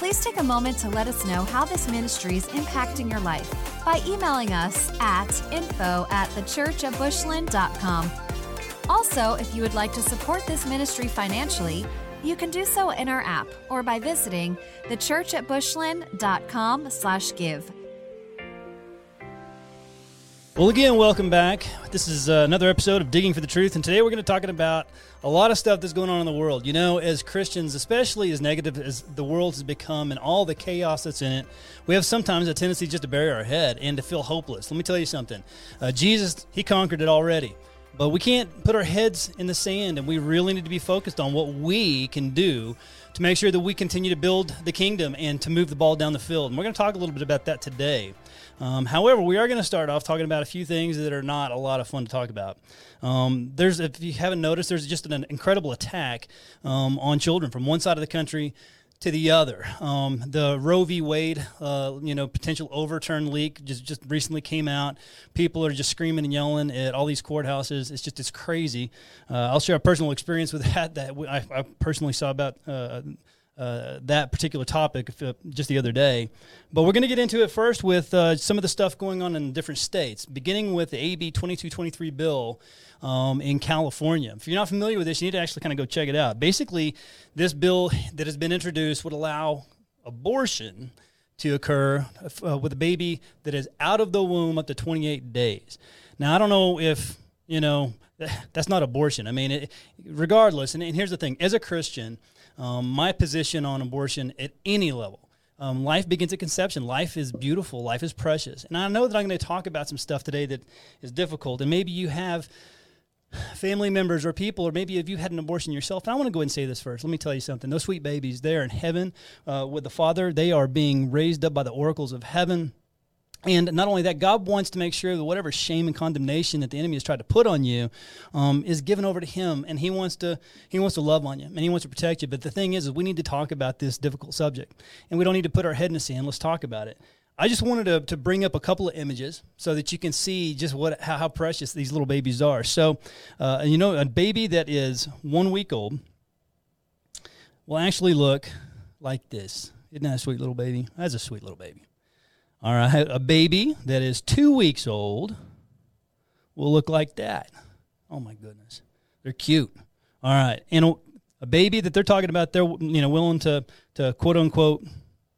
Please take a moment to let us know how this ministry is impacting your life by emailing us at info at thechurchatbushland.com. Also, if you would like to support this ministry financially, you can do so in our app or by visiting thechurchatbushland.com slash give. Well, again, welcome back. This is uh, another episode of Digging for the Truth, and today we're going to talk about a lot of stuff that's going on in the world. You know, as Christians, especially as negative as the world has become and all the chaos that's in it, we have sometimes a tendency just to bury our head and to feel hopeless. Let me tell you something. Uh, Jesus, he conquered it already. But we can't put our heads in the sand, and we really need to be focused on what we can do to make sure that we continue to build the kingdom and to move the ball down the field. And we're going to talk a little bit about that today. Um, however, we are going to start off talking about a few things that are not a lot of fun to talk about. Um, there's, if you haven't noticed, there's just an incredible attack um, on children from one side of the country to the other. Um, the Roe v. Wade, uh, you know, potential overturn leak just just recently came out. People are just screaming and yelling at all these courthouses. It's just it's crazy. Uh, I'll share a personal experience with that that I, I personally saw about. Uh, uh, that particular topic uh, just the other day. But we're going to get into it first with uh, some of the stuff going on in different states, beginning with the AB 2223 bill um, in California. If you're not familiar with this, you need to actually kind of go check it out. Basically, this bill that has been introduced would allow abortion to occur uh, with a baby that is out of the womb up to 28 days. Now, I don't know if, you know, that's not abortion. I mean, it, regardless, and, and here's the thing as a Christian, um, my position on abortion at any level. Um, life begins at conception. Life is beautiful. Life is precious. And I know that I'm going to talk about some stuff today that is difficult. And maybe you have family members or people, or maybe if you had an abortion yourself. And I want to go and say this first. Let me tell you something. Those sweet babies, they're in heaven uh, with the Father. They are being raised up by the oracles of heaven. And not only that, God wants to make sure that whatever shame and condemnation that the enemy has tried to put on you um, is given over to Him, and He wants to He wants to love on you, and He wants to protect you. But the thing is, is we need to talk about this difficult subject, and we don't need to put our head in the sand. Let's talk about it. I just wanted to, to bring up a couple of images so that you can see just what how, how precious these little babies are. So, uh, you know, a baby that is one week old will actually look like this. Isn't that a sweet little baby? That's a sweet little baby. All right, a baby that is two weeks old will look like that. Oh my goodness, they're cute. All right, and a, a baby that they're talking about, they're you know willing to to quote unquote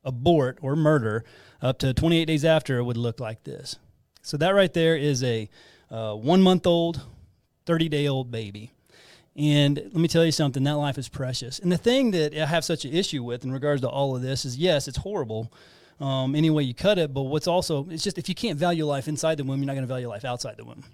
abort or murder up to 28 days after it would look like this. So that right there is a uh, one month old, 30 day old baby. And let me tell you something, that life is precious. And the thing that I have such an issue with in regards to all of this is yes, it's horrible um, any way you cut it. But what's also, it's just if you can't value life inside the womb, you're not going to value life outside the womb.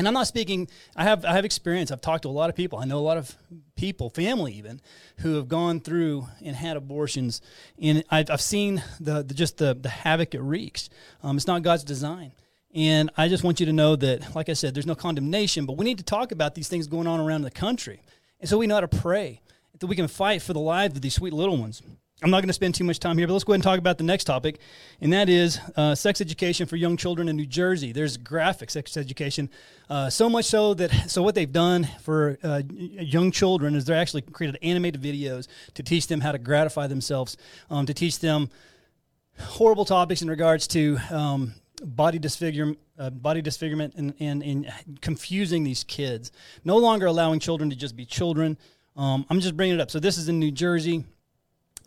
And I'm not speaking. I have I have experience. I've talked to a lot of people. I know a lot of people, family even, who have gone through and had abortions. And I've, I've seen the, the, just the the havoc it wreaks. Um, it's not God's design. And I just want you to know that, like I said, there's no condemnation, but we need to talk about these things going on around the country, and so we know how to pray that we can fight for the lives of these sweet little ones. I'm not going to spend too much time here, but let's go ahead and talk about the next topic, and that is uh, sex education for young children in New Jersey. There's graphic sex education, uh, so much so that so what they've done for uh, young children is they're actually created animated videos to teach them how to gratify themselves, um, to teach them horrible topics in regards to um, body disfigurement, uh, body disfigurement, and, and, and confusing these kids. No longer allowing children to just be children. Um, I'm just bringing it up. So this is in New Jersey.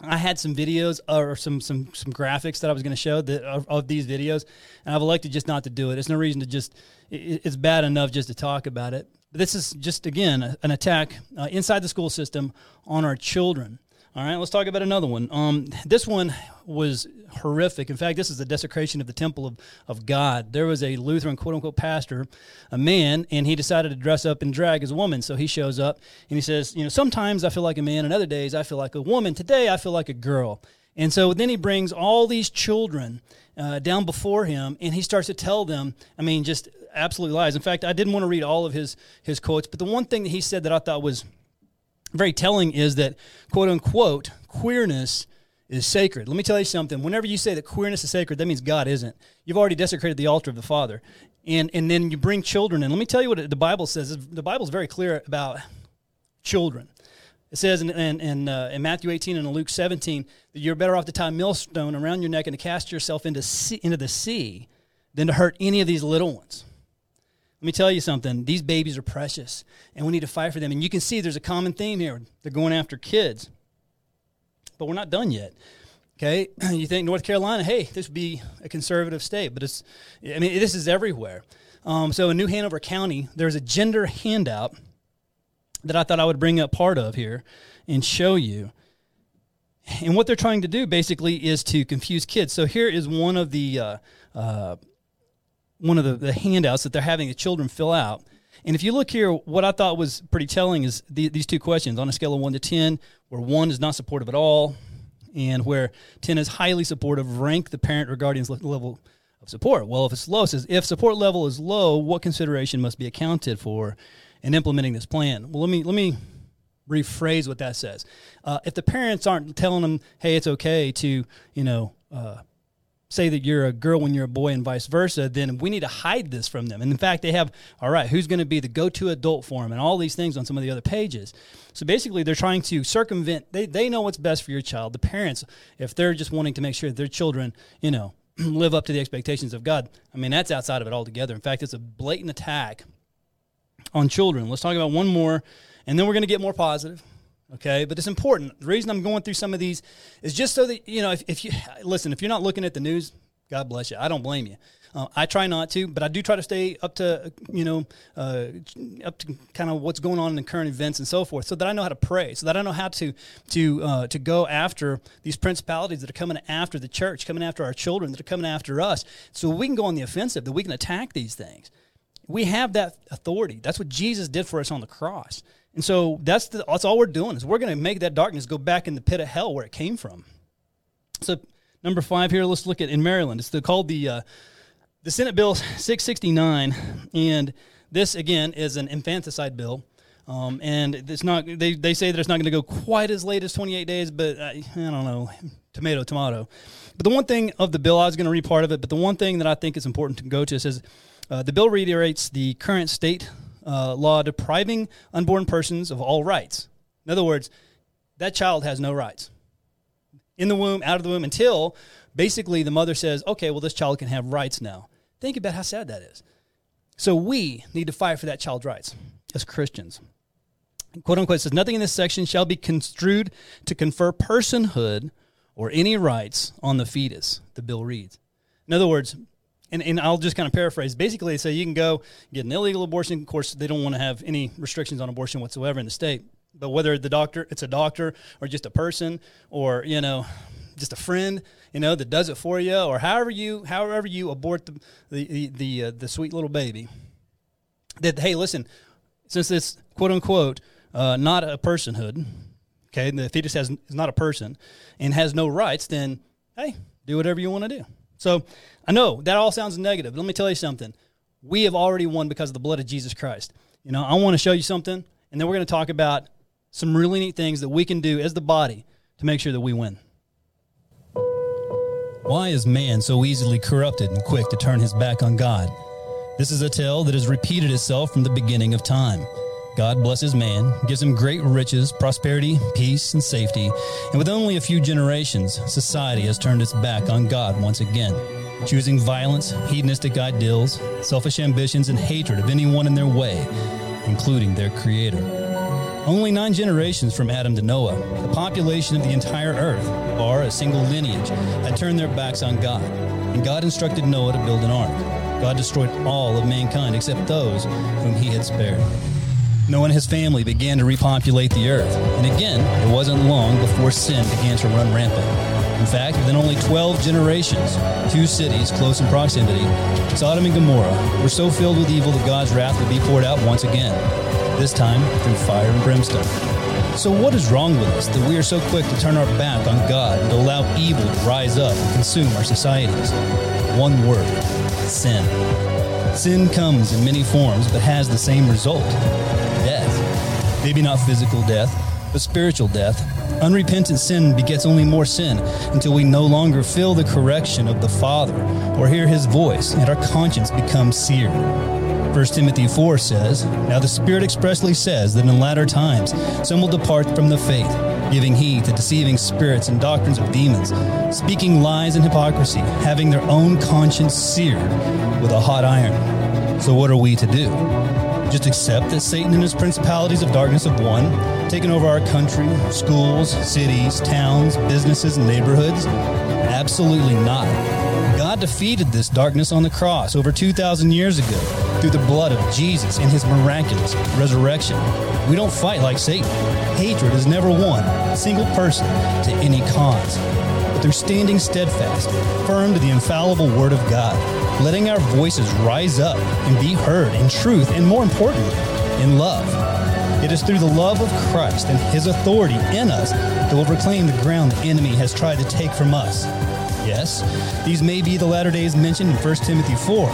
I had some videos or some some some graphics that I was going to show that of, of, these videos, and I've elected just not to do it. It's no reason to just. It, it's bad enough just to talk about it. But this is just again an attack uh, inside the school system on our children. All right, let's talk about another one. Um, this one was horrific. In fact, this is the desecration of the temple of, of God. There was a Lutheran quote unquote pastor, a man, and he decided to dress up and drag as a woman. So he shows up and he says, You know, sometimes I feel like a man, and other days I feel like a woman. Today I feel like a girl. And so then he brings all these children uh, down before him and he starts to tell them, I mean, just absolutely lies. In fact, I didn't want to read all of his his quotes, but the one thing that he said that I thought was very telling is that quote unquote queerness is sacred. Let me tell you something. Whenever you say that queerness is sacred, that means God isn't. You've already desecrated the altar of the Father. And and then you bring children in. Let me tell you what the Bible says. The Bible is very clear about children. It says in, in, in, uh, in, Matthew 18 and in Luke 17 that you're better off to tie a millstone around your neck and to cast yourself into, sea, into the sea than to hurt any of these little ones. Let me tell you something. These babies are precious, and we need to fight for them. And you can see there's a common theme here. They're going after kids. But we're not done yet. Okay, you think North Carolina? Hey, this would be a conservative state, but it's. I mean, this is everywhere. Um, so in New Hanover County, there's a gender handout that I thought I would bring up part of here and show you. And what they're trying to do basically is to confuse kids. So here is one of the uh, uh, one of the, the, handouts that they're having the children fill out. And if you look here, what I thought was pretty telling is the, these two questions on a scale of one to ten, where one is not supportive at all, and where ten is highly supportive. Rank the parent or guardian's level of support. Well, if it's low, it says if support level is low, what consideration must be accounted for? in implementing this plan. Well, let me let me rephrase what that says. Uh, if the parents aren't telling them, "Hey, it's okay to," you know. Uh, say that you're a girl when you're a boy and vice versa, then we need to hide this from them. And in fact, they have, all right, who's going to be the go to adult for them and all these things on some of the other pages. So basically, they're trying to circumvent, they, they know what's best for your child. The parents, if they're just wanting to make sure their children, you know, live up to the expectations of God, I mean, that's outside of it altogether. In fact, it's a blatant attack on children. Let's talk about one more, and then we're going to get more positive. Okay, but it's important. The reason I'm going through some of these is just so that you know. If, if you listen, if you're not looking at the news, God bless you. I don't blame you. Uh, I try not to, but I do try to stay up to you know uh, up to kind of what's going on in the current events and so forth, so that I know how to pray, so that I know how to to uh, to go after these principalities that are coming after the church, coming after our children, that are coming after us, so we can go on the offensive, that we can attack these things we have that authority. That's what Jesus did for us on the cross. And so that's the, that's all we're doing is we're going to make that darkness go back in the pit of hell where it came from. So number five here, let's look at in Maryland. It's the, called the uh, the Senate Bill 669, and this again is an infanticide bill. Um, and it's not they, they say that it's not going to go quite as late as 28 days, but I, I don't know, tomato tomato. But the one thing of the bill, I was going to read part of it, but the one thing that I think is important to go to says uh, the bill reiterates the current state uh, law depriving unborn persons of all rights. In other words, that child has no rights in the womb, out of the womb, until basically the mother says, okay, well, this child can have rights now. Think about how sad that is. So we need to fight for that child's rights as Christians. Quote unquote says, nothing in this section shall be construed to confer personhood or any rights on the fetus, the bill reads. In other words, and, and I'll just kind of paraphrase. Basically, they say you can go get an illegal abortion. Of course, they don't want to have any restrictions on abortion whatsoever in the state. But whether the doctor, it's a doctor or just a person or, you know, just a friend, you know, that does it for you or however you, however you abort the, the, the, the, uh, the sweet little baby that, hey, listen, since it's quote unquote, uh, not a personhood, okay, the fetus has, is not a person and has no rights, then, hey, do whatever you want to do. So I know that all sounds negative. But let me tell you something. We have already won because of the blood of Jesus Christ. You know, I want to show you something, and then we're going to talk about some really neat things that we can do as the body to make sure that we win. Why is man so easily corrupted and quick to turn his back on God? This is a tale that has repeated itself from the beginning of time. God blesses man, gives him great riches, prosperity, peace, and safety. And with only a few generations, society has turned its back on God once again, choosing violence, hedonistic ideals, selfish ambitions, and hatred of anyone in their way, including their Creator. Only nine generations from Adam to Noah, the population of the entire earth, or a single lineage, had turned their backs on God, and God instructed Noah to build an ark. God destroyed all of mankind except those whom he had spared. Noah and his family began to repopulate the earth. And again, it wasn't long before sin began to run rampant. In fact, within only 12 generations, two cities close in proximity, Sodom and Gomorrah, were so filled with evil that God's wrath would be poured out once again, this time through fire and brimstone. So, what is wrong with us that we are so quick to turn our back on God and allow evil to rise up and consume our societies? One word sin. Sin comes in many forms, but has the same result. Maybe not physical death, but spiritual death. Unrepentant sin begets only more sin until we no longer feel the correction of the Father or hear his voice, and our conscience becomes seared. 1 Timothy 4 says, Now the Spirit expressly says that in latter times some will depart from the faith, giving heed to deceiving spirits and doctrines of demons, speaking lies and hypocrisy, having their own conscience seared with a hot iron. So what are we to do? Just accept that Satan and his principalities of darkness have won, taken over our country, schools, cities, towns, businesses, and neighborhoods? Absolutely not. God defeated this darkness on the cross over 2,000 years ago through the blood of Jesus and his miraculous resurrection. We don't fight like Satan. Hatred has never won a single person to any cause. But through standing steadfast, firm to the infallible Word of God, letting our voices rise up and be heard in truth, and more importantly, in love. It is through the love of Christ and his authority in us that we'll reclaim the ground the enemy has tried to take from us. Yes, these may be the latter days mentioned in 1 Timothy 4,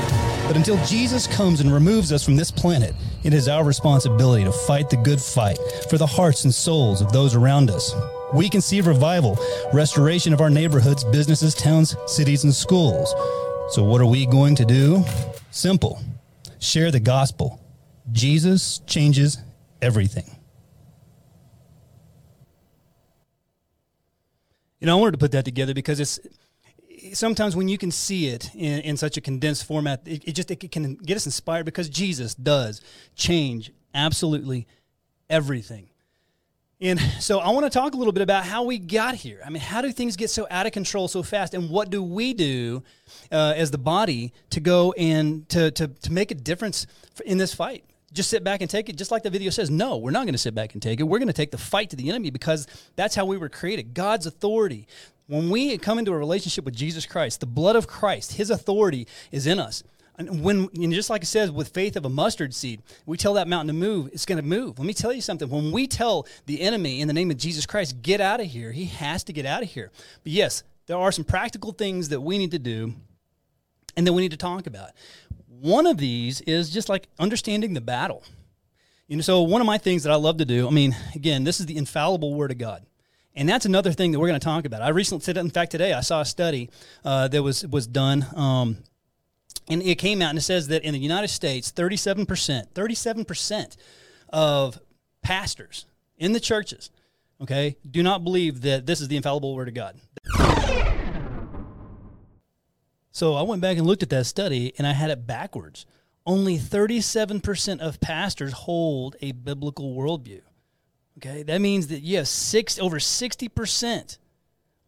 but until Jesus comes and removes us from this planet, it is our responsibility to fight the good fight for the hearts and souls of those around us. We can see revival, restoration of our neighborhoods, businesses, towns, cities, and schools. So, what are we going to do? Simple share the gospel. Jesus changes everything. You know, I wanted to put that together because it's sometimes when you can see it in, in such a condensed format, it, it just it can get us inspired because Jesus does change absolutely everything. And so I want to talk a little bit about how we got here. I mean, how do things get so out of control so fast? And what do we do uh, as the body to go and to, to, to make a difference in this fight? Just sit back and take it, just like the video says. No, we're not going to sit back and take it. We're going to take the fight to the enemy because that's how we were created. God's authority, when we come into a relationship with Jesus Christ, the blood of Christ, his authority is in us. And when, and just like it says, with faith of a mustard seed, we tell that mountain to move, it's going to move. Let me tell you something. When we tell the enemy in the name of Jesus Christ, get out of here, he has to get out of here. But yes, there are some practical things that we need to do and that we need to talk about. One of these is just like understanding the battle. You know, so one of my things that I love to do, I mean, again, this is the infallible word of God. And that's another thing that we're going to talk about. I recently said, in fact, today I saw a study uh, that was was done, um, and it came out and it says that in the United States, thirty seven percent, thirty seven percent of pastors in the churches, okay, do not believe that this is the infallible word of God. So I went back and looked at that study, and I had it backwards. Only thirty seven percent of pastors hold a biblical worldview. Okay, that means that you have six over sixty percent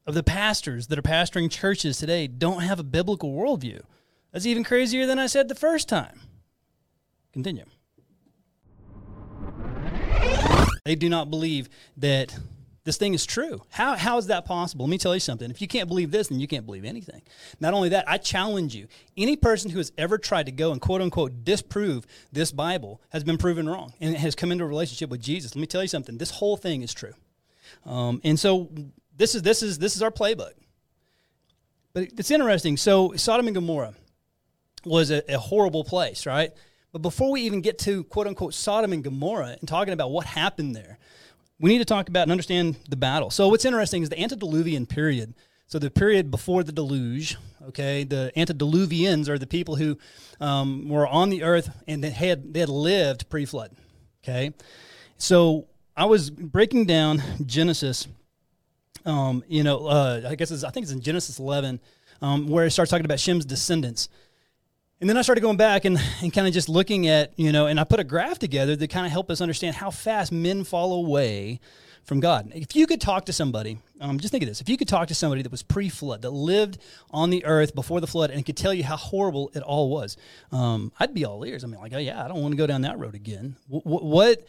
of the pastors that are pastoring churches today don't have a biblical worldview. That's even crazier than I said the first time. Continue. They do not believe that this thing is true. How, how is that possible? Let me tell you something. If you can't believe this, then you can't believe anything. Not only that, I challenge you. Any person who has ever tried to go and quote unquote disprove this Bible has been proven wrong and has come into a relationship with Jesus. Let me tell you something. This whole thing is true. Um, and so this is, this, is, this is our playbook. But it's interesting. So Sodom and Gomorrah was a, a horrible place, right? But before we even get to quote unquote Sodom and Gomorrah and talking about what happened there, we need to talk about and understand the battle. So what's interesting is the antediluvian period. So the period before the deluge, okay, the antediluvians are the people who um, were on the earth and they had they had lived pre-flood. Okay, so I was breaking down Genesis. Um, you know, uh, I guess I think it's in Genesis 11 um, where it starts talking about Shem's descendants. And then I started going back and, and kind of just looking at, you know, and I put a graph together to kind of help us understand how fast men fall away from God. If you could talk to somebody, um, just think of this if you could talk to somebody that was pre flood, that lived on the earth before the flood, and could tell you how horrible it all was, um, I'd be all ears. I mean, like, oh, yeah, I don't want to go down that road again. W- w- what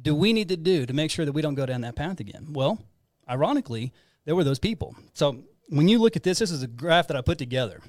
do we need to do to make sure that we don't go down that path again? Well, ironically, there were those people. So when you look at this, this is a graph that I put together.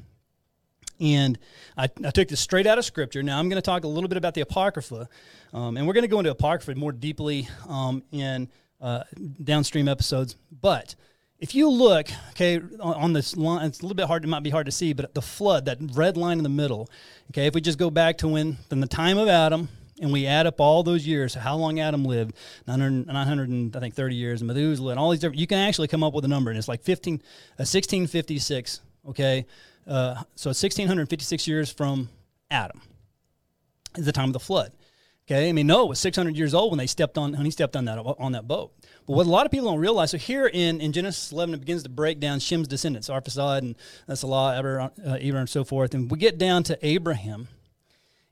And I, I, took this straight out of Scripture. Now I'm going to talk a little bit about the Apocrypha, um, and we're going to go into Apocrypha more deeply um, in uh, downstream episodes. But if you look, okay, on this line, it's a little bit hard. It might be hard to see, but the flood, that red line in the middle. Okay, if we just go back to when, from the time of Adam, and we add up all those years, how long Adam lived, 900, 900 and I think 30 years, and Methuselah, and all these different, you can actually come up with a number, and it's like 15, uh, 1656. Okay, uh, so 1656 years from Adam is the time of the flood. Okay, I mean Noah was 600 years old when they stepped on when he stepped on that on that boat. But what a lot of people don't realize, so here in, in Genesis 11, it begins to break down Shem's descendants, Arphaxad and that's Salah, Eber, uh, and so forth, and we get down to Abraham.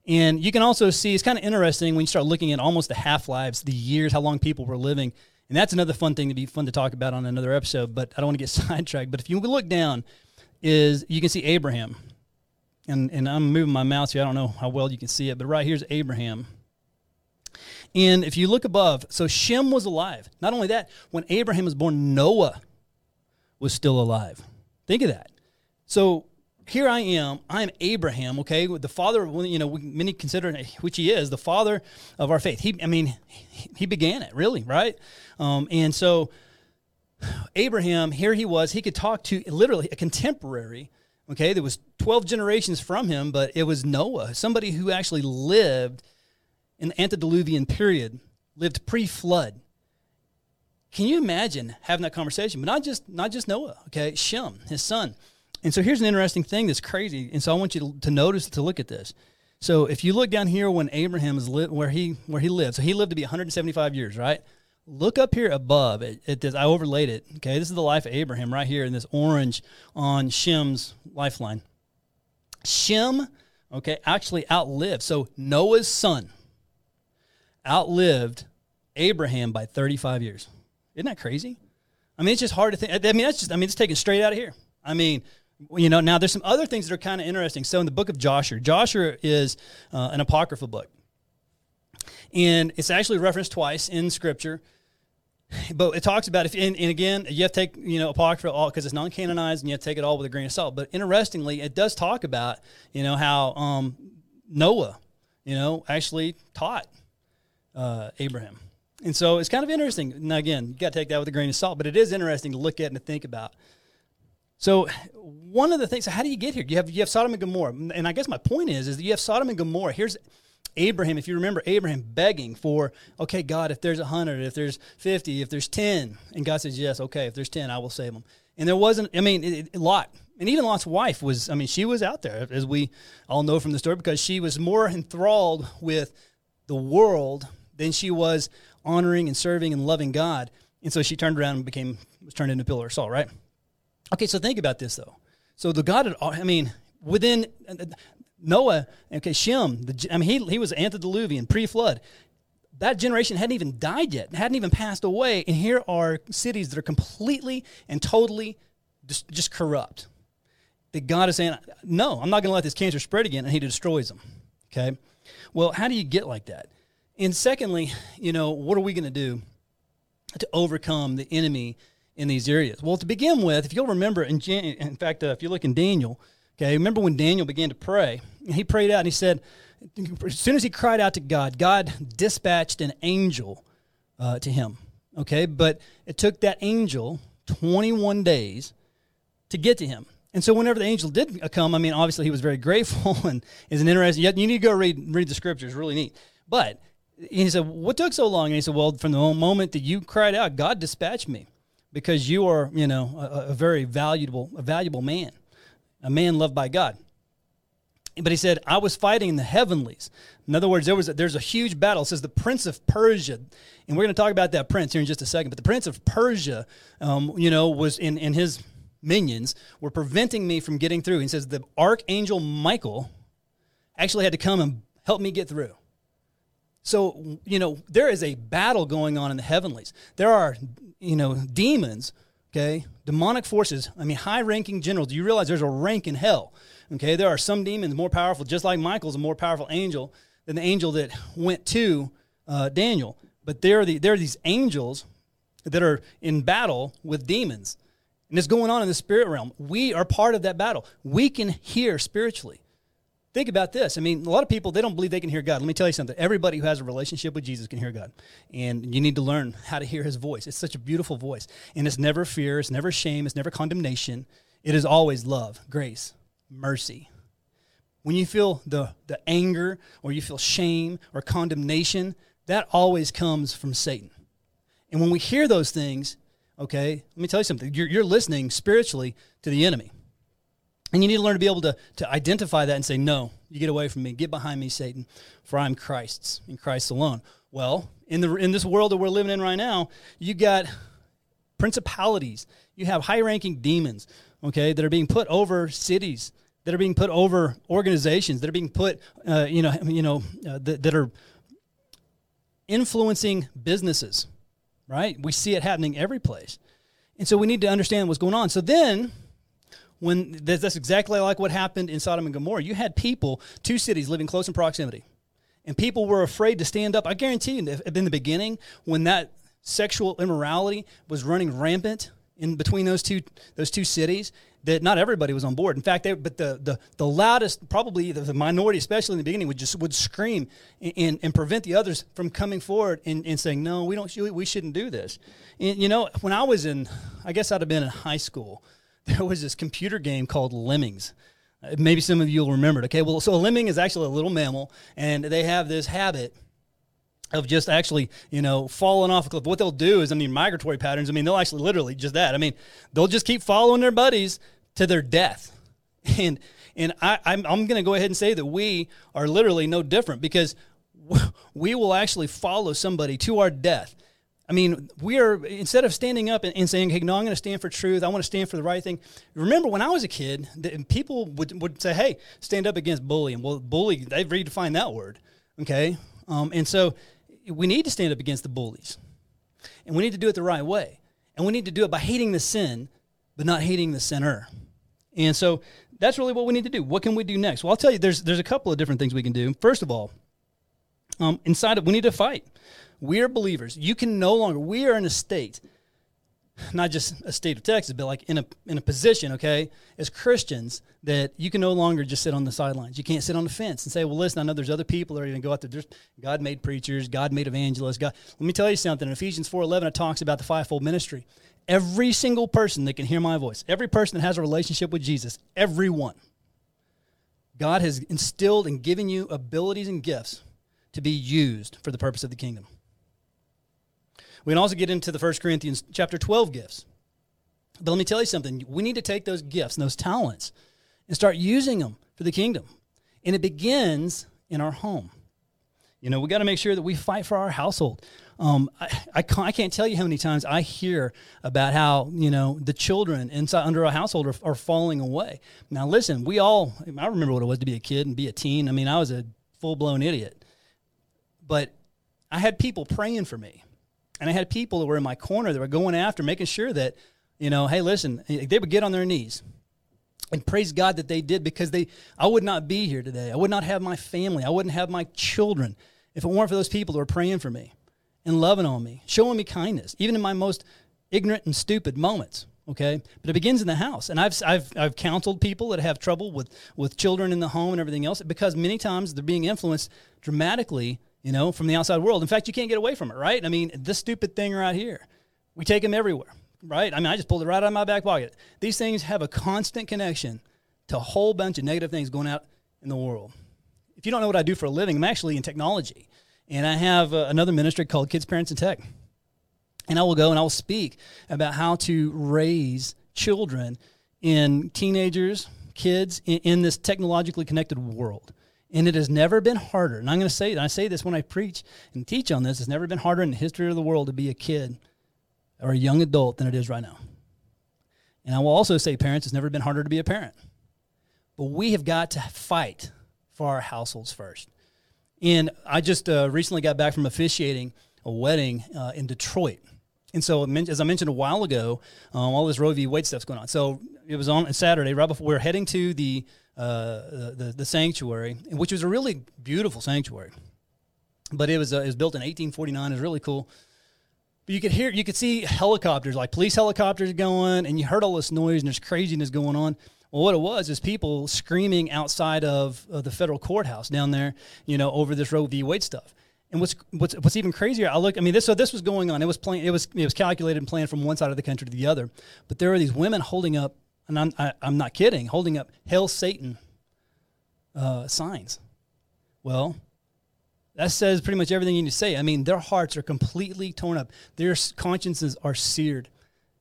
And you can also see it's kind of interesting when you start looking at almost the half lives, the years, how long people were living. And that's another fun thing to be fun to talk about on another episode, but I don't want to get sidetracked. But if you look down, is you can see Abraham. And, and I'm moving my mouse here. I don't know how well you can see it, but right here's Abraham. And if you look above, so Shem was alive. Not only that, when Abraham was born, Noah was still alive. Think of that. So here I am. I'm Abraham. Okay, the father. You know, many consider which he is the father of our faith. He, I mean, he began it really, right? Um, and so Abraham, here he was. He could talk to literally a contemporary. Okay, there was twelve generations from him, but it was Noah, somebody who actually lived in the antediluvian period, lived pre-flood. Can you imagine having that conversation? But not just not just Noah, okay? Shem, his son. And so here's an interesting thing that's crazy. And so I want you to, to notice to look at this. So if you look down here when Abraham is li- where he where he lived, so he lived to be 175 years, right? Look up here above. It, does, I overlaid it. Okay, this is the life of Abraham right here in this orange on Shem's lifeline. Shem, okay, actually outlived. So Noah's son, outlived Abraham by 35 years. Isn't that crazy? I mean, it's just hard to think. I mean, that's just, I mean, it's taken straight out of here. I mean, you know, now there's some other things that are kind of interesting. So in the book of Jasher, Jasher is uh, an apocryphal book. And it's actually referenced twice in scripture. But it talks about if, and, and again, you have to take, you know, apocryphal all because it's non canonized and you have to take it all with a grain of salt. But interestingly, it does talk about, you know, how um, Noah, you know, actually taught uh, Abraham. And so it's kind of interesting. Now, again, you got to take that with a grain of salt, but it is interesting to look at and to think about. So one of the things, so how do you get here? You have you have Sodom and Gomorrah, and I guess my point is, is that you have Sodom and Gomorrah. Here's Abraham. If you remember Abraham begging for, okay, God, if there's a hundred, if there's fifty, if there's ten, and God says, yes, okay, if there's ten, I will save them. And there wasn't. I mean, it, it, Lot, and even Lot's wife was. I mean, she was out there, as we all know from the story, because she was more enthralled with the world than she was honoring and serving and loving God. And so she turned around and became was turned into a pillar of salt, right? Okay, so think about this though. So the God, I mean, within Noah, okay, Shem, the, I mean, he, he was antediluvian, pre-flood. That generation hadn't even died yet, hadn't even passed away, and here are cities that are completely and totally just, just corrupt. That God is saying, no, I'm not going to let this cancer spread again, and He destroys them. Okay, well, how do you get like that? And secondly, you know, what are we going to do to overcome the enemy in these areas? Well, to begin with, if you'll remember, in, Jan- in fact, uh, if you look in Daniel, okay, remember when Daniel began to pray, he prayed out and he said, as soon as he cried out to God, God dispatched an angel uh, to him. Okay, but it took that angel 21 days to get to him. And so whenever the angel did come, I mean, obviously he was very grateful and is an interesting. You need to go read read the scriptures, really neat. But he said, What took so long? And he said, Well, from the moment that you cried out, God dispatched me because you are, you know, a, a very valuable, a valuable man, a man loved by God. But he said, I was fighting in the heavenlies. In other words, there was a, there's a huge battle. It says the prince of Persia, and we're going to talk about that prince here in just a second. But the prince of Persia, um, you know, was in, in his minions were preventing me from getting through. He says the archangel Michael actually had to come and help me get through. So, you know, there is a battle going on in the heavenlies. There are, you know, demons, okay, demonic forces. I mean, high ranking generals. Do you realize there's a rank in hell? Okay, there are some demons more powerful, just like Michael's a more powerful angel than the angel that went to uh, Daniel. But there are, the, there are these angels that are in battle with demons. And it's going on in the spirit realm. We are part of that battle. We can hear spiritually. Think about this. I mean, a lot of people they don't believe they can hear God. Let me tell you something. Everybody who has a relationship with Jesus can hear God, and you need to learn how to hear His voice. It's such a beautiful voice, and it's never fear, it's never shame, it's never condemnation. It is always love, grace, mercy. When you feel the the anger or you feel shame or condemnation, that always comes from Satan. And when we hear those things, okay, let me tell you something. You're, you're listening spiritually to the enemy. And you need to learn to be able to, to identify that and say, No, you get away from me. Get behind me, Satan, for I'm Christ's and Christ alone. Well, in, the, in this world that we're living in right now, you got principalities, you have high ranking demons, okay, that are being put over cities, that are being put over organizations, that are being put, uh, you know, you know uh, that, that are influencing businesses, right? We see it happening every place. And so we need to understand what's going on. So then, when that's exactly like what happened in Sodom and Gomorrah. You had people, two cities living close in proximity, and people were afraid to stand up. I guarantee you, in the beginning, when that sexual immorality was running rampant in between those two those two cities, that not everybody was on board. In fact, they, but the, the the loudest, probably the, minority, especially in the beginning, would just would scream and, and, and prevent the others from coming forward and, and saying, "No, we don't. We shouldn't do this." And, you know, when I was in, I guess I'd have been in high school there was this computer game called Lemmings. Uh, maybe some of you will remember it. Okay, well, so a lemming is actually a little mammal, and they have this habit of just actually, you know, falling off a cliff. What they'll do is, I mean, migratory patterns. I mean, they'll actually literally just that. I mean, they'll just keep following their buddies to their death, and and I, I'm I'm going to go ahead and say that we are literally no different because we will actually follow somebody to our death. I mean, we are, instead of standing up and, and saying, hey, no, I'm going to stand for truth, I want to stand for the right thing. Remember, when I was a kid, the, people would, would say, hey, stand up against bullying. Well, bully, they've redefined that word, okay? Um, and so we need to stand up against the bullies. And we need to do it the right way. And we need to do it by hating the sin, but not hating the sinner. And so that's really what we need to do. What can we do next? Well, I'll tell you, there's, there's a couple of different things we can do. First of all, um, inside of, we need to fight. We are believers. You can no longer, we are in a state, not just a state of Texas, but like in a, in a position, okay, as Christians, that you can no longer just sit on the sidelines. You can't sit on the fence and say, well, listen, I know there's other people that are going to go out there. There's, God made preachers, God made evangelists. God, let me tell you something. In Ephesians 4.11, it talks about the fivefold ministry. Every single person that can hear my voice, every person that has a relationship with Jesus, everyone, God has instilled and given you abilities and gifts to be used for the purpose of the kingdom. We can also get into the 1 Corinthians chapter 12 gifts. But let me tell you something. We need to take those gifts and those talents and start using them for the kingdom. And it begins in our home. You know, we got to make sure that we fight for our household. Um, I, I, can't, I, can't, tell you how many times I hear about how, you know, the children inside under our household are, are falling away. Now, listen, we all, I remember what it was to be a kid and be a teen. I mean, I was a full blown idiot. But I had people praying for me. And I had people that were in my corner that were going after, making sure that, you know, hey, listen, they would get on their knees and praise God that they did because they I would not be here today. I would not have my family. I wouldn't have my children if it weren't for those people that were praying for me and loving on me, showing me kindness, even in my most ignorant and stupid moments. Okay, but it begins in the house, and I've I've I've counseled people that have trouble with with children in the home and everything else because many times they're being influenced dramatically you know, from the outside world. In fact, you can't get away from it, right? I mean, this stupid thing right here, we take them everywhere, right? I mean, I just pulled it right out of my back pocket. These things have a constant connection to a whole bunch of negative things going out in the world. If you don't know what I do for a living, I'm actually in technology. And I have uh, another ministry called Kids, Parents, and Tech. And I will go and I will speak about how to raise children in teenagers, kids in, in this technologically connected world. And it has never been harder. And I'm going to say, and I say this when I preach and teach on this, it's never been harder in the history of the world to be a kid or a young adult than it is right now. And I will also say, parents, it's never been harder to be a parent. But we have got to fight for our households first. And I just uh, recently got back from officiating a wedding uh, in Detroit. And so, as I mentioned a while ago, um, all this Roe v. Wade stuff's going on. So it was on Saturday, right before we were heading to the uh, the, the sanctuary, which was a really beautiful sanctuary. But it was uh, it was built in 1849. It was really cool. But you could hear, you could see helicopters, like police helicopters going, and you heard all this noise and there's craziness going on. Well, what it was is people screaming outside of, the federal courthouse down there, you know, over this Roe v. Wade stuff. And what's what's what's even crazier, I look. I mean, this so this was going on. It was playing. It was it was calculated and planned from one side of the country to the other. But there are these women holding up, and I'm I, am i am not kidding, holding up "Hail Satan" uh, signs. Well, that says pretty much everything you need to say. I mean, their hearts are completely torn up. Their consciences are seared,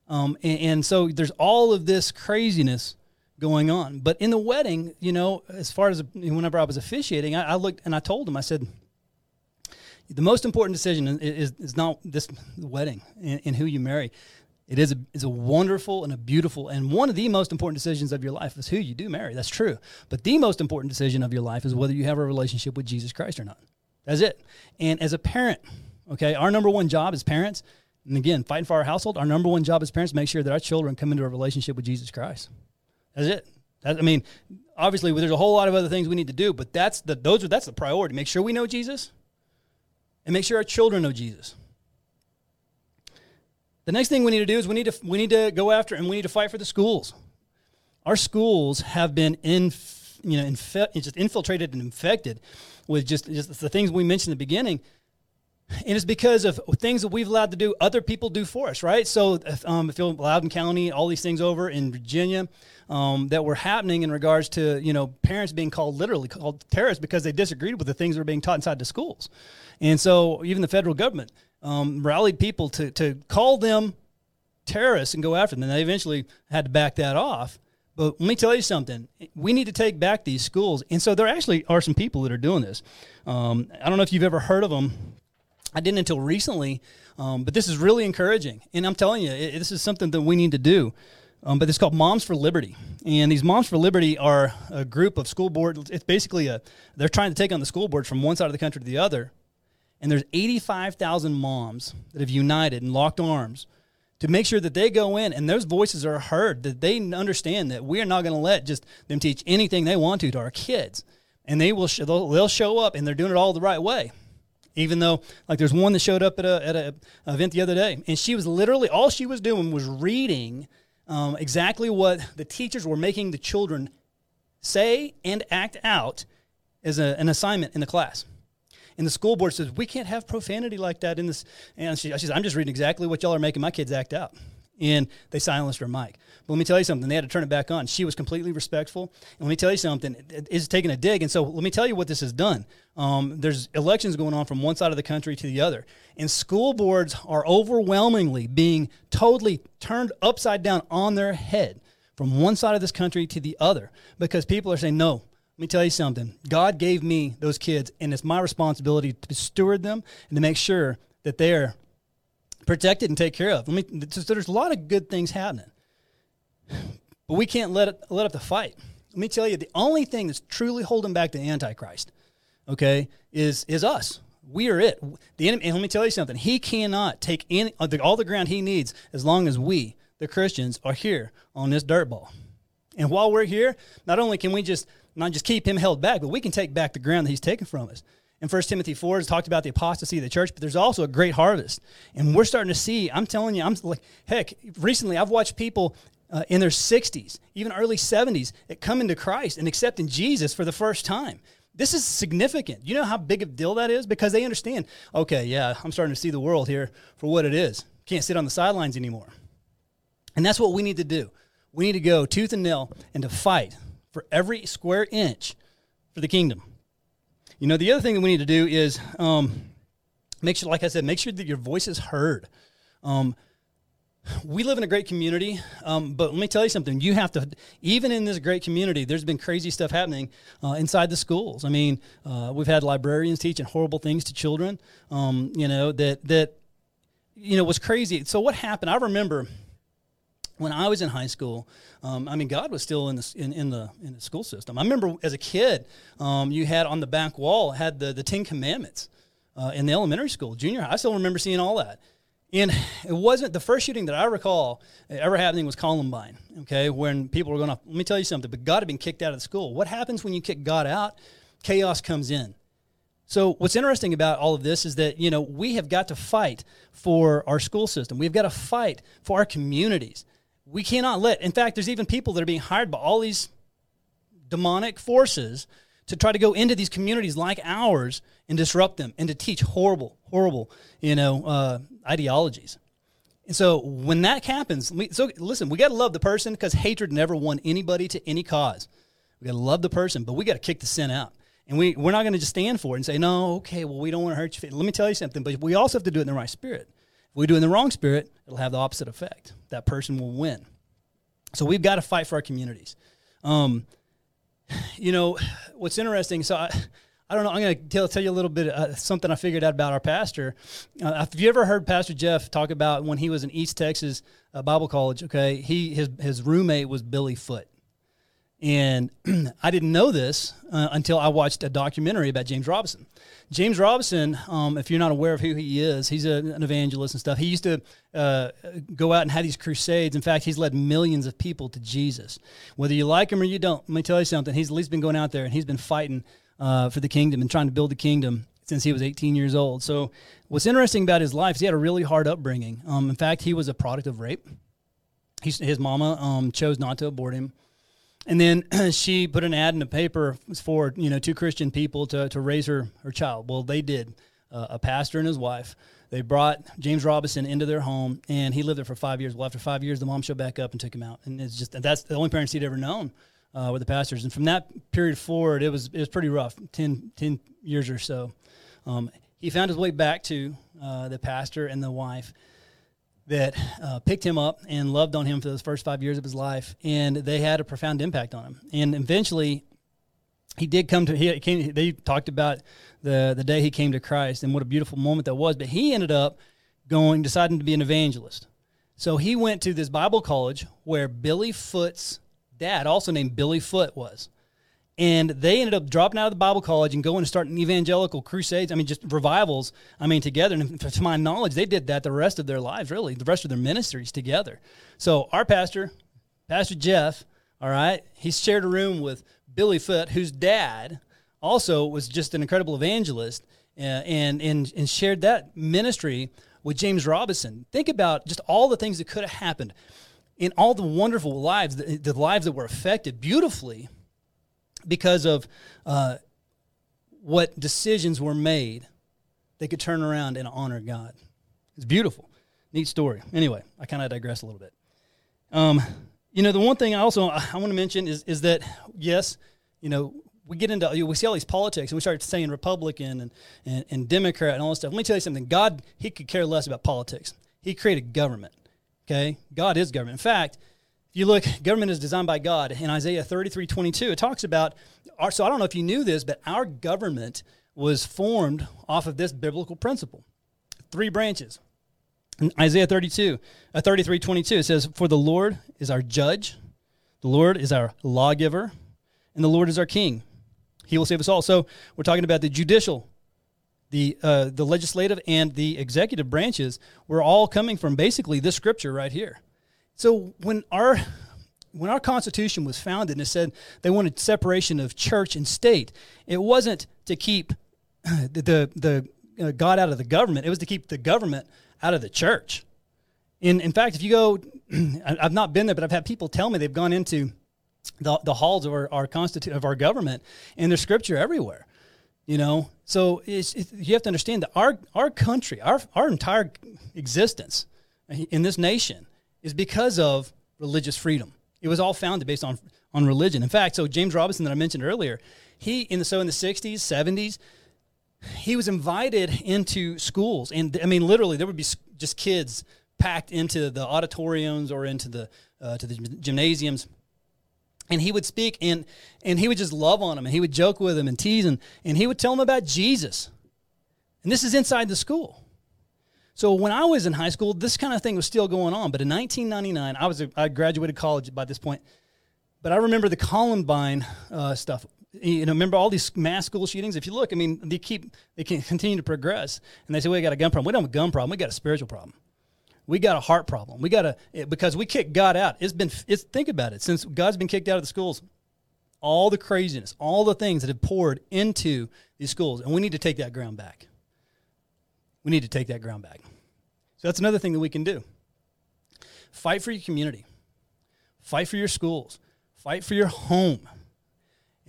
um, and, and so there's all of this craziness going on. But in the wedding, you know, as far as whenever I was officiating, I, I looked and I told him, I said the most important decision is, is not this wedding and, and, who you marry. It is a, is a wonderful and a beautiful, and one of the most important decisions of your life is who you do marry. That's true. But the most important decision of your life is whether you have a relationship with Jesus Christ or not. That's it. And as a parent, okay, our number one job as parents, and again, fighting for our household, our number one job as parents, make sure that our children come into a relationship with Jesus Christ. That's it. That, I mean, obviously, there's a whole lot of other things we need to do, but that's the those are that's the priority. Make sure we know Jesus, and make sure our children know Jesus. The next thing we need to do is we need to we need to go after and we need to fight for the schools. Our schools have been in you know inf- just infiltrated and infected with just, just the things we mentioned in the beginning. And it's because of things that we've allowed to do, other people do for us, right? So, um, if you Loudoun County, all these things over in Virginia um, that were happening in regards to, you know, parents being called literally called terrorists because they disagreed with the things that were being taught inside the schools. And so, even the federal government um, rallied people to, to call them terrorists and go after them. And they eventually had to back that off. But let me tell you something. We need to take back these schools. And so there actually are some people that are doing this. Um, I don't know if you've ever heard of them. I didn't until recently, um, but this is really encouraging. And I'm telling you, it, this is something that we need to do. Um, but it's called Moms for Liberty, and these Moms for Liberty are a group of school board. It's basically a they're trying to take on the school boards from one side of the country to the other, and there's 85,000 moms that have united and locked arms to make sure that they go in and those voices are heard, that they understand that we are not going to let just them teach anything they want to to our kids, and they will sh- they'll, they'll show up and they're doing it all the right way. Even though like there's one that showed up at a at a event the other day and she was literally all she was doing was reading um, exactly what the teachers were making the children say and act out as a, an assignment in the class and the school board says we can't have profanity like that in this and she, she says i'm just reading exactly what y'all are making my kids act out and they silenced her mic. But let me tell you something. They had to turn it back on. She was completely respectful. And let me tell you something. It's taking a dig. And so let me tell you what this has done. Um, there's elections going on from one side of the country to the other. And school boards are overwhelmingly being totally turned upside down on their head from one side of this country to the other because people are saying, no, let me tell you something. God gave me those kids, and it's my responsibility to steward them and to make sure that they're protected and take care of. Let me. So there's a lot of good things happening, but we can't let it let up the fight. Let me tell you, the only thing that's truly holding back the Antichrist, okay, is is us. We are it. The enemy. And let me tell you something. He cannot take any uh, all the ground he needs as long as we, the Christians, are here on this dirt ball. And while we're here, not only can we just not just keep him held back, but we can take back the ground that he's taken from us in 1 Timothy 4 has talked about the apostasy of the church, but there's also a great harvest. And we're starting to see, I'm telling you, I'm like, heck, recently I've watched people uh, in their 60s, even early 70s, that come into Christ and accepting Jesus for the first time. This is significant. You know how big a deal that is? Because they understand, okay, yeah, I'm starting to see the world here for what it is. Can't sit on the sidelines anymore. And that's what we need to do. We need to go tooth and nail and to fight for every square inch for the kingdom. You know, the other thing that we need to do is um, make sure, like I said, make sure that your voice is heard. Um, we live in a great community, um, but let me tell you something. You have to, even in this great community, there's been crazy stuff happening uh, inside the schools. I mean, uh, we've had librarians teaching horrible things to children. Um, you know that that you know was crazy. So what happened? I remember when I was in high school, um, I mean, God was still in the in, in, the in the school system. I remember as a kid, um, you had on the back wall had the the Ten Commandments uh, in the elementary school, junior high. I still remember seeing all that. And it wasn't the first shooting that I recall ever happening was Columbine. Okay, when people were going to let me tell you something, but God had been kicked out of the school. What happens when you kick God out? Chaos comes in. So what's interesting about all of this is that you know we have got to fight for our school system. We've got to fight for our communities we cannot let. In fact, there's even people that are being hired by all these demonic forces to try to go into these communities like ours and disrupt them and to teach horrible, horrible, you know, uh, ideologies. And so when that happens, we, so listen, we got to love the person because hatred never won anybody to any cause. We got to love the person, but we got to kick the sin out. And we, we're not going to just stand for it and say, no, okay, well, we don't want to hurt you. Let me tell you something, but we also have to do it in the right spirit. We do it in the wrong spirit, it'll have the opposite effect. That person will win. So we've got to fight for our communities. Um, you know, what's interesting, so I, I don't know, I'm going to tell, tell you a little bit uh, something I figured out about our pastor. Uh, have you ever heard Pastor Jeff talk about when he was in East Texas uh, Bible College? Okay, he his, his roommate was Billy Foote. And I didn't know this uh, until I watched a documentary about James Robison. James Robison, um, if you're not aware of who he is, he's a, an evangelist and stuff. He used to uh, go out and have these crusades. In fact, he's led millions of people to Jesus. Whether you like him or you don't, let me tell you something. He's at least been going out there and he's been fighting uh, for the kingdom and trying to build the kingdom since he was 18 years old. So, what's interesting about his life is he had a really hard upbringing. Um, in fact, he was a product of rape. His mama um, chose not to abort him and then she put an ad in the paper for you know two Christian people to, to raise her her child. Well, they did. Uh, a pastor and his wife. They brought James Robison into their home, and he lived there for five years. Well, after five years, the mom showed back up and took him out, and it's just that's the only parents he'd ever known uh, were the pastors. And from that period forward, it was it was pretty rough. 10, 10 years or so. Um, he found his way back to uh, the pastor and the wife that uh, picked him up and loved on him for those first five years of his life, and they had a profound impact on him. And eventually, he did come to. He came. They talked about the the day he came to Christ and what a beautiful moment that was. But he ended up going, deciding to be an evangelist. So he went to this Bible college where Billy Foote's dad, also named Billy Foote, was and they ended up dropping out of the Bible college and going and starting evangelical crusades. I mean, just revivals. I mean, together. And to my knowledge, they did that the rest of their lives, really, the rest of their ministries together. So our pastor, Pastor Jeff, all right, he shared a room with Billy Foote, whose dad also was just an incredible evangelist, uh, and and and shared that ministry with James Robison. Think about just all the things that could have happened in all the wonderful lives, the, the lives that were affected beautifully because of uh, what decisions were made, they could turn around and honor God. It's beautiful. Neat story. Anyway, I kind of digress a little bit. Um, you know, the one thing I also I want to mention is is that yes, you know, we get into we see all these politics and we start saying Republican and, and, and Democrat and all this stuff. Let me tell you something. God, He could care less about politics. He created government. Okay, God is government. In fact, you look, government is designed by God. In Isaiah 33 22, it talks about, our, so I don't know if you knew this, but our government was formed off of this biblical principle. Three branches. In Isaiah 32, uh, 33 22, it says, For the Lord is our judge, the Lord is our lawgiver, and the Lord is our king. He will save us all. So we're talking about the judicial the uh, the legislative and the executive branches We're all coming from basically this scripture right here. So when our when our Constitution was founded and it said they wanted separation of church and state, it wasn't to keep the the, uh, God out of the government. It was to keep the government out of the church. In in fact, if you go, I've not been there, but I've had people tell me they've gone into the, the halls of our, our constitu- of our government, and there's scripture everywhere. You know, so it's, it's, you have to understand that our our country, our our entire existence in this nation is because of religious freedom. It was all founded based on on religion. In fact, so James Robison that I mentioned earlier, he in the so in the 60s, 70s, he was invited into schools and I mean literally there would be just kids packed into the auditoriums or into the uh, to the gymnasiums and he would speak and and he would just love on them and he would joke with them and tease them and he would tell them about Jesus. And this is inside the school. So when I was in high school, this kind of thing was still going on. But in 1999, I was a, I graduated college by this point. But I remember the Columbine uh, stuff. You know, remember all these mass school shootings? If you look, I mean, they keep they can continue to progress, and they say we got a gun problem. We don't have a gun problem. We got a spiritual problem. We got a heart problem. We got a because we kicked God out. It's been it's think about it since God's been kicked out of the schools. All the craziness, all the things that have poured into these schools, and we need to take that ground back we need to take that ground back. So that's another thing that we can do. Fight for your community. fight for your schools, fight for your home.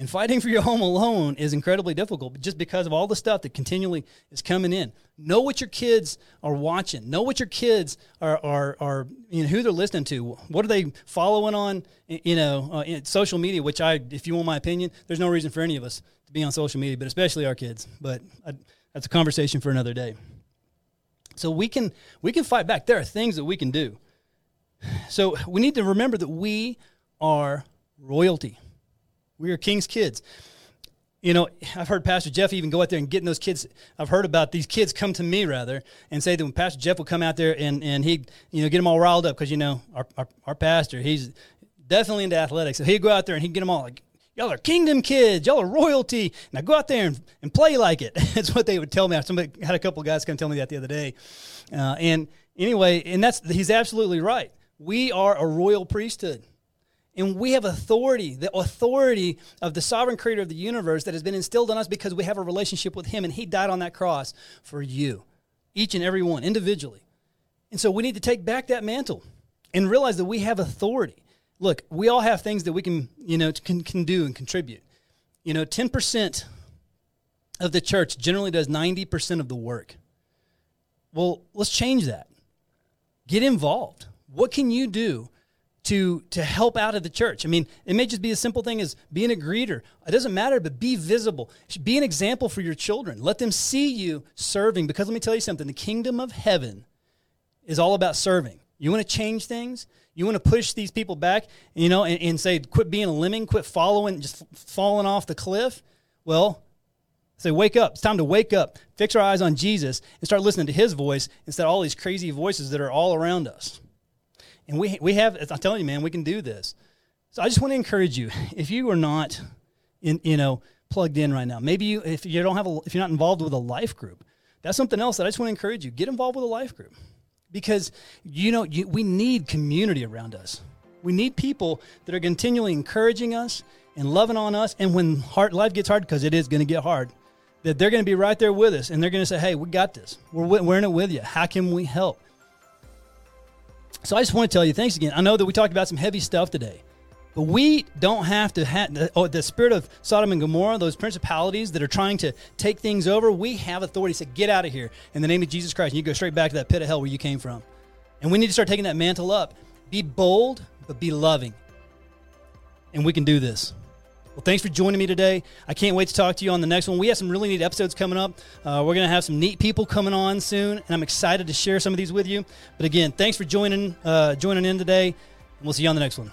And fighting for your home alone is incredibly difficult just because of all the stuff that continually is coming in. Know what your kids are watching. Know what your kids are, are, are you know, who they're listening to. What are they following on, you know, uh, in social media, which I, if you want my opinion, there's no reason for any of us to be on social media, but especially our kids. But I, that's a conversation for another day. So we can, we can fight back. There are things that we can do. So we need to remember that we are royalty. We are king's kids. You know, I've heard Pastor Jeff even go out there and getting those kids. I've heard about these kids come to me rather and say that when Pastor Jeff will come out there and, and he, you know, get them all riled up because, you know, our, our, our pastor, he's definitely into athletics. So he'd go out there and he'd get them all like, y'all are kingdom kids, y'all are royalty. Now go out there and, and play like it. that's what they would tell me. Somebody had a couple guys come tell me that the other day. Uh, and anyway, and that's, he's absolutely right. We are a royal priesthood. And we have authority, the authority of the sovereign creator of the universe that has been instilled in us because we have a relationship with him and he died on that cross for you, each and every one, individually. And so we need to take back that mantle and realize that we have authority. Look, we all have things that we can, you know, can, can do and contribute. You know, 10% of the church generally does 90% of the work. Well, let's change that. Get involved. What can you do to to help out of the church. I mean, it may just be a simple thing as being a greeter. It doesn't matter, but be visible. Be an example for your children. Let them see you serving. Because let me tell you something: the kingdom of heaven is all about serving. You want to change things. You want to push these people back, you know, and, and say, quit being a lemming, quit following, just falling off the cliff. Well, say, wake up. It's time to wake up. Fix our eyes on Jesus and start listening to his voice instead of all these crazy voices that are all around us. And we, we have, I'm telling you, man, we can do this. So I just want to encourage you, if you are not, in, you know, plugged in right now, maybe you, if you don't have a, if you're not involved with a life group, that's something else that I just want to encourage you. Get involved with a life group because, you know, you, we need community around us. We need people that are continually encouraging us and loving on us. And when hard, life gets hard, because it is going to get hard, that they're going to be right there with us and they're going to say, hey, we got this. We're, we're in it with you. How can we help? So I just want to tell you, thanks again. I know that we talked about some heavy stuff today, but we don't have to have the, oh, the spirit of Sodom and Gomorrah, those principalities that are trying to take things over. We have authority to say, get out of here in the name of Jesus Christ. And you go straight back to that pit of hell where you came from. And we need to start taking that mantle up. Be bold, but be loving. And we can do this. Well, thanks for joining me today. I can't wait to talk to you on the next one. We have some really neat episodes coming up. Uh, we're going to have some neat people coming on soon, and I'm excited to share some of these with you. But again, thanks for joining uh, joining in today, and we'll see you on the next one.